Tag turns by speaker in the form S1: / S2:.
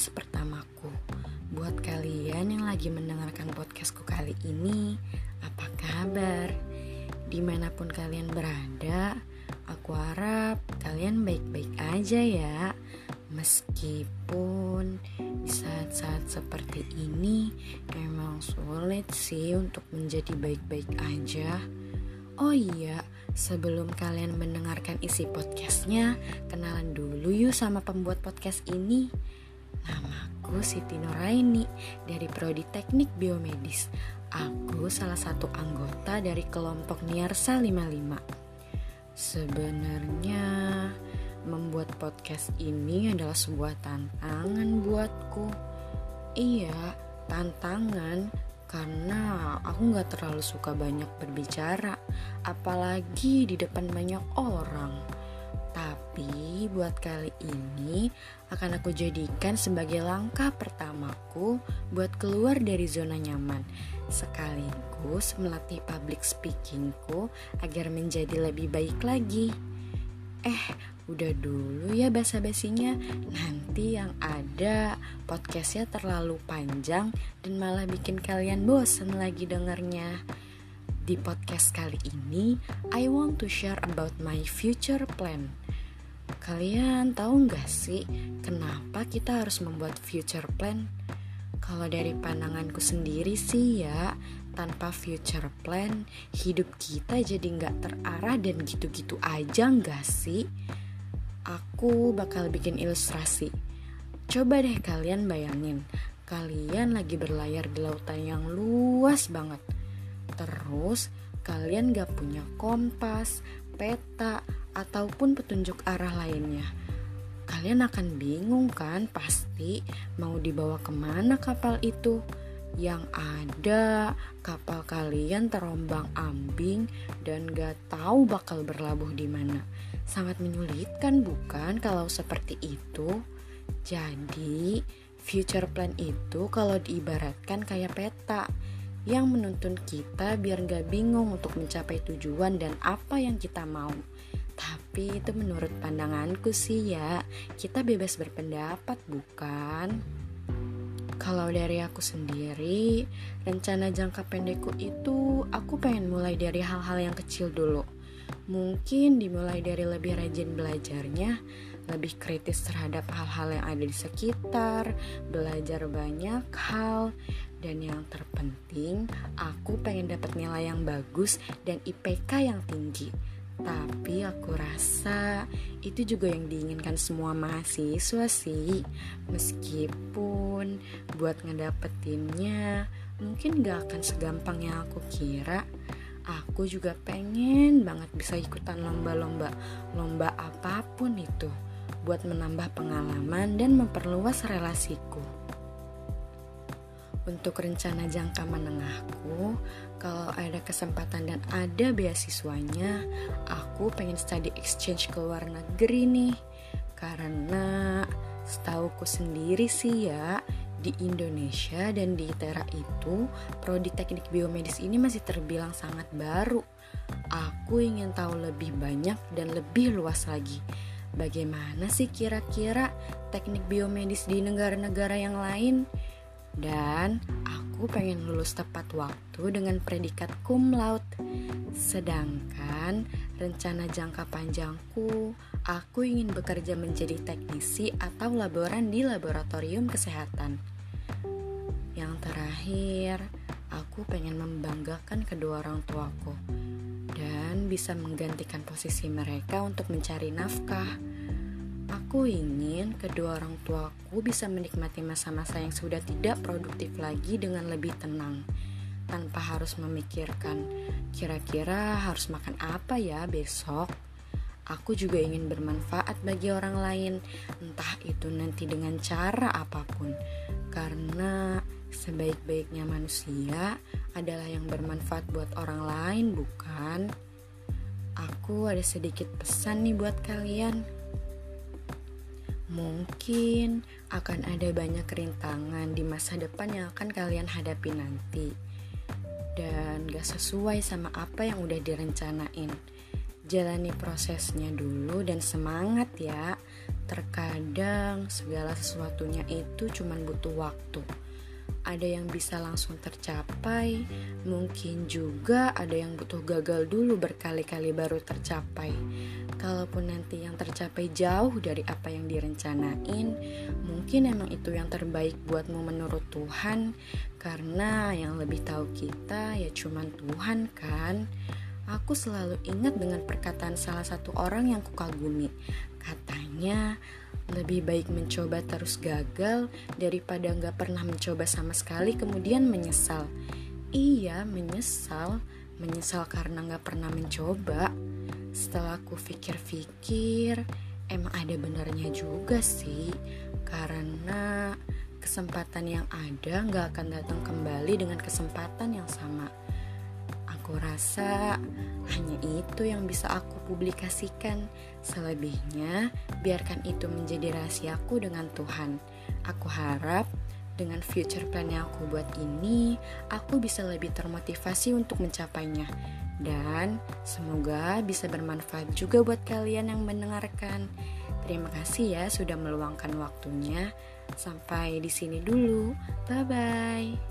S1: podcast pertamaku. Buat kalian yang lagi mendengarkan podcastku kali ini, apa kabar? Di mana pun kalian berada, aku harap kalian baik-baik aja ya. Meskipun di saat-saat seperti ini emang sulit sih untuk menjadi baik-baik aja. Oh iya, sebelum kalian mendengarkan isi podcastnya, kenalan dulu yuk sama pembuat podcast ini. Namaku Siti Nuraini dari Prodi Teknik Biomedis. Aku salah satu anggota dari kelompok Niarsa 55. Sebenarnya membuat podcast ini adalah sebuah tantangan buatku. Iya, tantangan karena aku nggak terlalu suka banyak berbicara, apalagi di depan banyak orang. Buat kali ini akan aku jadikan sebagai langkah pertamaku buat keluar dari zona nyaman, sekaligus melatih public speakingku agar menjadi lebih baik lagi. Eh, udah dulu ya basa-basinya. Nanti yang ada podcastnya terlalu panjang dan malah bikin kalian bosen lagi dengarnya. Di podcast kali ini, I want to share about my future plan. Kalian tahu nggak sih kenapa kita harus membuat future plan? Kalau dari pandanganku sendiri sih ya, tanpa future plan, hidup kita jadi nggak terarah dan gitu-gitu aja nggak sih? Aku bakal bikin ilustrasi. Coba deh kalian bayangin, kalian lagi berlayar di lautan yang luas banget. Terus kalian gak punya kompas, peta, ataupun petunjuk arah lainnya. Kalian akan bingung kan pasti mau dibawa ke mana kapal itu. Yang ada kapal kalian terombang ambing dan gak tahu bakal berlabuh di mana. Sangat menyulitkan bukan kalau seperti itu? Jadi, future plan itu kalau diibaratkan kayak peta yang menuntun kita biar gak bingung untuk mencapai tujuan dan apa yang kita mau. Tapi itu menurut pandanganku sih ya, kita bebas berpendapat bukan? Kalau dari aku sendiri, rencana jangka pendekku itu aku pengen mulai dari hal-hal yang kecil dulu. Mungkin dimulai dari lebih rajin belajarnya, lebih kritis terhadap hal-hal yang ada di sekitar, belajar banyak hal, dan yang terpenting, aku pengen dapat nilai yang bagus dan IPK yang tinggi tapi aku rasa itu juga yang diinginkan semua mahasiswa sih. Meskipun buat ngedapetinnya mungkin gak akan segampang yang aku kira. Aku juga pengen banget bisa ikutan lomba-lomba Lomba apa pun itu Buat menambah pengalaman dan memperluas relasiku. Untuk rencana jangka menengahku, kesempatan dan ada beasiswanya, aku pengen study exchange ke luar negeri nih. Karena setauku sendiri sih ya, di Indonesia dan di ITERA itu, prodi teknik biomedis ini masih terbilang sangat baru. Aku ingin tahu lebih banyak dan lebih luas lagi. Bagaimana sih kira-kira teknik biomedis di negara-negara yang lain? Dan aku pengen lulus tepat waktu dengan predikat cum laude. Sedangkan rencana jangka panjangku, aku ingin bekerja menjadi teknisi atau laboran di laboratorium kesehatan. Yang terakhir, aku pengen membanggakan kedua orang tuaku dan bisa menggantikan posisi mereka untuk mencari nafkah. Aku ingin kedua orang tuaku bisa menikmati masa-masa yang sudah tidak produktif lagi dengan lebih tenang, tanpa harus memikirkan kira-kira harus makan apa ya besok. Aku juga ingin bermanfaat bagi orang lain, entah itu nanti dengan cara apa pun, karena sebaik-baiknya manusia adalah yang bermanfaat buat orang lain, bukan? Aku ada sedikit pesan nih buat kalian. Mungkin akan ada banyak rintangan di masa depan yang akan kalian hadapi nanti. Dan gak sesuai sama apa yang udah direncanain. Jalani prosesnya dulu dan semangat ya. Terkadang segala sesuatunya itu cuma butuh waktu ada yang bisa langsung tercapai, mungkin juga ada yang butuh gagal dulu berkali-kali baru tercapai. Kalaupun nanti yang tercapai jauh dari apa yang direncanain, mungkin emang itu yang terbaik buatmu menurut Tuhan, karena yang lebih tahu kita ya cuman Tuhan kan. Aku selalu ingat dengan perkataan salah satu orang yang kukagumi. Katanya, lebih baik mencoba terus gagal daripada nggak pernah mencoba sama sekali kemudian menyesal. Iya, menyesal, menyesal karena nggak pernah mencoba. Setelah aku pikir-pikir, emang ada benarnya juga sih, karena kesempatan yang ada nggak akan datang kembali dengan kesempatan yang sama. Aku rasa hanya itu yang bisa aku publikasikan. Selebihnya, biarkan itu menjadi rahasiaku dengan Tuhan. Aku harap dengan future plan yang aku buat ini, aku bisa lebih termotivasi untuk mencapainya. Dan semoga bisa bermanfaat juga buat kalian yang mendengarkan. Terima kasih ya sudah meluangkan waktunya. Sampai di sini dulu. Bye bye.